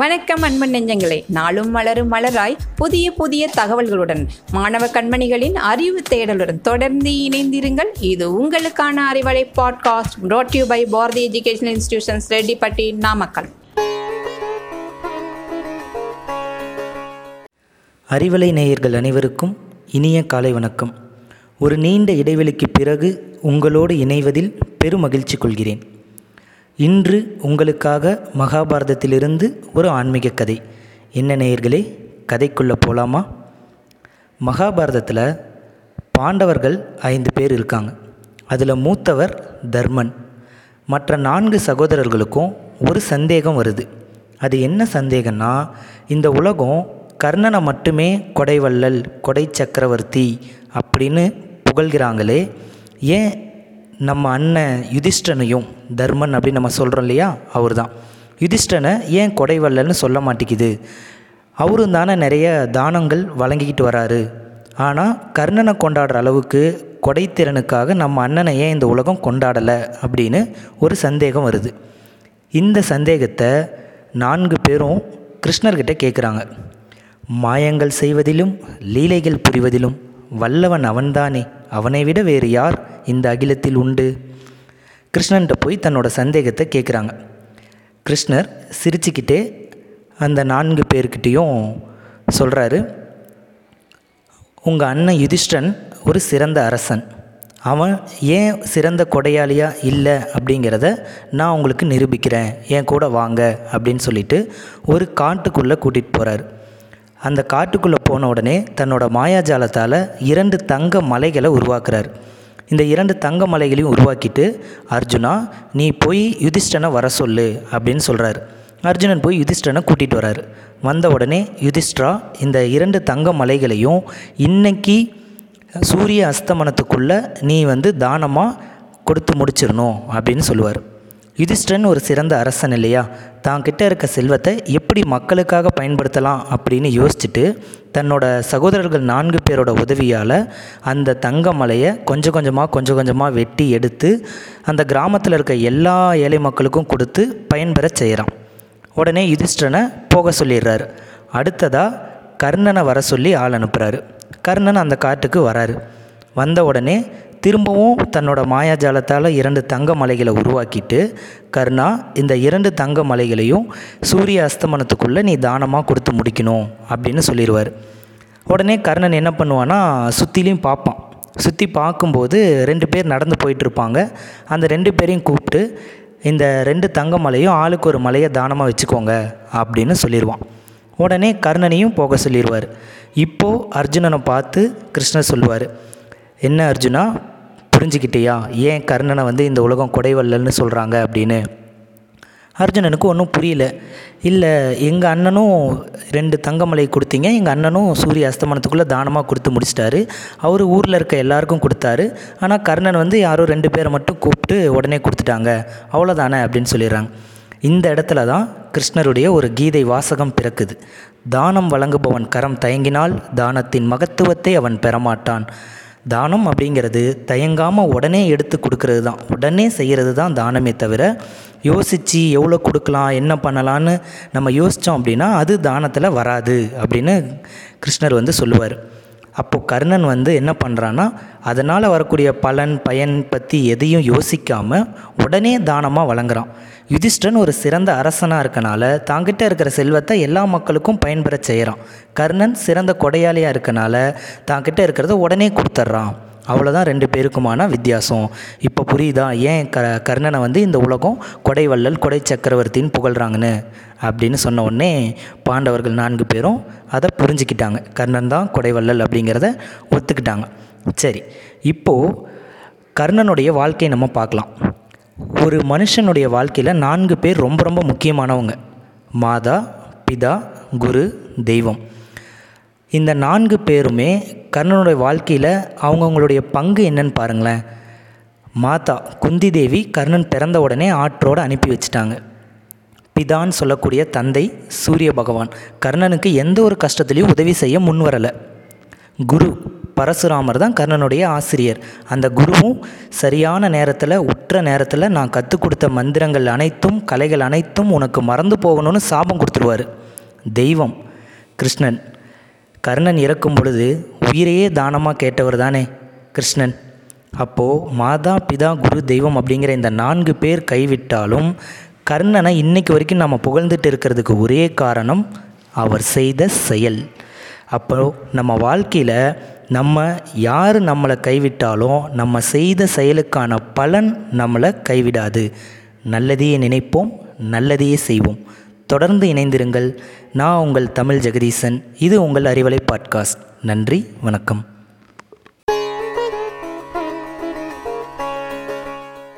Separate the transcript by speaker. Speaker 1: வணக்கம் அன்பன் நெஞ்சங்களே நாளும் மலரும் மலராய் புதிய புதிய தகவல்களுடன் மாணவ கண்மணிகளின் அறிவு தேடலுடன் தொடர்ந்து இணைந்திருங்கள் இது உங்களுக்கான Arivalai podcast brought you by Bharathi education institutions Rettipatti Namakkal
Speaker 2: Arivalai நேயர்கள் அனைவருக்கும் இனிய காலை வணக்கம் ஒரு நீண்ட இடைவெளிக்கு பிறகு உங்களோடு இணைவதில் பெருமகிழ்ச்சி கொள்கிறேன் இன்று உங்களுக்காக மகாபாரதத்திலிருந்து ஒரு ஆன்மீக கதை என்ன நேயர்களே கதைக்குள்ளே போகலாமா மகாபாரதத்தில் பாண்டவர்கள் ஐந்து பேர் இருக்காங்க அதில் மூத்தவர் தர்மன் மற்ற நான்கு சகோதரர்களுக்கும் ஒரு சந்தேகம் வருது அது என்ன சந்தேகம்னா இந்த உலகம் கர்ணனை மட்டுமே கொடைவள்ளல் கொடை சக்கரவர்த்தி அப்படின்னு புகழ்கிறாங்களே ஏன் நம்ம அண்ணன் யுதிஷ்டனையும் தர்மன் அப்படின்னு நம்ம சொல்கிறோம் இல்லையா அவர் தான் யுதிஷ்டனை ஏன் கொடைவல்லன்னு சொல்ல மாட்டேங்குது அவரும் தானே நிறைய தானங்கள் வழங்கிக்கிட்டு வராரு ஆனால் கர்ணனை கொண்டாடுற அளவுக்கு கொடைத்திறனுக்காக நம்ம அண்ணனை ஏன் இந்த உலகம் கொண்டாடலை அப்படின்னு ஒரு சந்தேகம் வருது இந்த சந்தேகத்தை நான்கு பேரும் கிருஷ்ணர்கிட்ட கேட்குறாங்க மாயங்கள் செய்வதிலும் லீலைகள் புரிவதிலும் வல்லவன் அவன்தானே அவனை விட வேறு யார் இந்த அகிலத்தில் உண்டு கிருஷ்ணன்கிட்ட போய் தன்னோட சந்தேகத்தை கேட்குறாங்க கிருஷ்ணர் சிரிச்சுக்கிட்டே அந்த நான்கு பேர்கிட்டையும் சொல்கிறாரு உங்கள் அண்ணன் யுதிஷ்டன் ஒரு சிறந்த அரசன் அவன் ஏன் சிறந்த கொடையாளியாக இல்லை அப்படிங்கிறத நான் உங்களுக்கு நிரூபிக்கிறேன் என் கூட வாங்க அப்படின்னு சொல்லிட்டு ஒரு காட்டுக்குள்ளே கூட்டிகிட்டு போகிறார் அந்த காட்டுக்குள்ளே போன உடனே தன்னோட மாயாஜாலத்தால் இரண்டு தங்க மலைகளை உருவாக்குறார் இந்த இரண்டு தங்க மலைகளையும் உருவாக்கிட்டு அர்ஜுனா நீ போய் யுதிஷ்டனை வர சொல்லு அப்படின்னு சொல்கிறாரு அர்ஜுனன் போய் யுதிஷ்டனை கூட்டிகிட்டு வரார் வந்த உடனே யுதிஷ்டரா இந்த இரண்டு தங்க மலைகளையும் இன்னைக்கு சூரிய அஸ்தமனத்துக்குள்ளே நீ வந்து தானமாக கொடுத்து முடிச்சிடணும் அப்படின்னு சொல்லுவார் யுதிஷ்டன் ஒரு சிறந்த அரசன் இல்லையா தான் கிட்ட இருக்க செல்வத்தை எப்படி மக்களுக்காக பயன்படுத்தலாம் அப்படின்னு யோசிச்சுட்டு தன்னோட சகோதரர்கள் நான்கு பேரோட உதவியால் அந்த தங்க மலையை கொஞ்சம் கொஞ்சமாக கொஞ்சம் கொஞ்சமாக வெட்டி எடுத்து அந்த கிராமத்தில் இருக்க எல்லா ஏழை மக்களுக்கும் கொடுத்து பயன்பெற செய்கிறான் உடனே யுதிஷ்டனை போக சொல்லிடுறாரு அடுத்ததாக கர்ணனை வர சொல்லி ஆள் அனுப்புகிறாரு கர்ணன் அந்த காட்டுக்கு வராரு வந்த உடனே திரும்பவும் தன்னோட மாயாஜாலத்தால் இரண்டு தங்க மலைகளை உருவாக்கிட்டு கருணா இந்த இரண்டு தங்க மலைகளையும் சூரிய அஸ்தமனத்துக்குள்ளே நீ தானமாக கொடுத்து முடிக்கணும் அப்படின்னு சொல்லிடுவார் உடனே கர்ணன் என்ன பண்ணுவான்னா சுற்றிலையும் பார்ப்பான் சுற்றி பார்க்கும்போது ரெண்டு பேர் நடந்து போயிட்டுருப்பாங்க அந்த ரெண்டு பேரையும் கூப்பிட்டு இந்த ரெண்டு தங்க மலையும் ஆளுக்கு ஒரு மலையை தானமாக வச்சுக்கோங்க அப்படின்னு சொல்லிடுவான் உடனே கர்ணனையும் போக சொல்லிடுவார் இப்போது அர்ஜுனனை பார்த்து கிருஷ்ணர் சொல்லுவார் என்ன அர்ஜுனா புரிஞ்சுக்கிட்டியா ஏன் கர்ணனை வந்து இந்த உலகம் கொடைவல்லல்னு சொல்கிறாங்க அப்படின்னு அர்ஜுனனுக்கு ஒன்றும் புரியல இல்லை எங்கள் அண்ணனும் ரெண்டு தங்கமலை கொடுத்தீங்க எங்கள் அண்ணனும் சூரிய அஸ்தமனத்துக்குள்ளே தானமாக கொடுத்து முடிச்சிட்டாரு அவர் ஊரில் இருக்க எல்லாருக்கும் கொடுத்தாரு ஆனால் கர்ணன் வந்து யாரோ ரெண்டு பேரை மட்டும் கூப்பிட்டு உடனே கொடுத்துட்டாங்க அவ்வளோதானே அப்படின்னு சொல்லிடுறாங்க இந்த இடத்துல தான் கிருஷ்ணருடைய ஒரு கீதை வாசகம் பிறக்குது தானம் வழங்குபவன் கரம் தயங்கினால் தானத்தின் மகத்துவத்தை அவன் பெறமாட்டான் தானம் அப்படிங்கிறது தயங்காமல் உடனே எடுத்து கொடுக்கறது தான் உடனே செய்கிறது தான் தானமே தவிர யோசித்து எவ்வளோ கொடுக்கலாம் என்ன பண்ணலான்னு நம்ம யோசித்தோம் அப்படின்னா அது தானத்தில் வராது அப்படின்னு கிருஷ்ணர் வந்து சொல்லுவார் அப்போது கர்ணன் வந்து என்ன பண்ணுறான்னா அதனால் வரக்கூடிய பலன் பயன் பற்றி எதையும் யோசிக்காமல் உடனே தானமாக வழங்குறான் யுதிஷ்டன் ஒரு சிறந்த அரசனாக இருக்கனால தாங்கிட்ட இருக்கிற செல்வத்தை எல்லா மக்களுக்கும் பயன்பெற செய்கிறான் கர்ணன் சிறந்த கொடையாளியாக இருக்கனால தாங்கிட்ட இருக்கிறத உடனே கொடுத்துட்றான் அவ்வளோதான் ரெண்டு பேருக்குமான வித்தியாசம் இப்போ புரியுதா ஏன் க கர்ணனை வந்து இந்த உலகம் கொடைவள்ளல் கொடை சக்கரவர்த்தின்னு புகழ்கிறாங்கன்னு அப்படின்னு சொன்ன உடனே பாண்டவர்கள் நான்கு பேரும் அதை புரிஞ்சுக்கிட்டாங்க கர்ணன் தான் கொடைவள்ளல் அப்படிங்கிறத ஒத்துக்கிட்டாங்க சரி இப்போது கர்ணனுடைய வாழ்க்கையை நம்ம பார்க்கலாம் ஒரு மனுஷனுடைய வாழ்க்கையில் நான்கு பேர் ரொம்ப ரொம்ப முக்கியமானவங்க மாதா பிதா குரு தெய்வம் இந்த நான்கு பேருமே கர்ணனுடைய வாழ்க்கையில் அவங்கவுங்களுடைய பங்கு என்னன்னு பாருங்களேன் மாதா குந்தி தேவி கர்ணன் பிறந்த உடனே ஆற்றோடு அனுப்பி வச்சுட்டாங்க பிதான் சொல்லக்கூடிய தந்தை சூரிய பகவான் கர்ணனுக்கு எந்த ஒரு கஷ்டத்துலேயும் உதவி செய்ய முன் வரலை குரு பரசுராமர் தான் கர்ணனுடைய ஆசிரியர் அந்த குருவும் சரியான நேரத்தில் உற்ற நேரத்தில் நான் கற்றுக் கொடுத்த மந்திரங்கள் அனைத்தும் கலைகள் அனைத்தும் உனக்கு மறந்து போகணும்னு சாபம் கொடுத்துருவார் தெய்வம் கிருஷ்ணன் கர்ணன் இறக்கும் பொழுது உயிரையே தானமாக கேட்டவர் தானே கிருஷ்ணன் அப்போது மாதா பிதா குரு தெய்வம் அப்படிங்கிற இந்த நான்கு பேர் கைவிட்டாலும் கர்ணனை இன்னைக்கு வரைக்கும் நம்ம புகழ்ந்துட்டு இருக்கிறதுக்கு ஒரே காரணம் அவர் செய்த செயல் அப்போ நம்ம வாழ்க்கையில் நம்ம யார் நம்மளை கைவிட்டாலும் நம்ம செய்த செயலுக்கான பலன் நம்மளை கைவிடாது நல்லதையே நினைப்போம் நல்லதையே செய்வோம் தொடர்ந்து இணைந்திருங்கள் நான் உங்கள் தமிழ் ஜெகதீசன் இது உங்கள் அறிவலை பாட்காஸ்ட் நன்றி வணக்கம்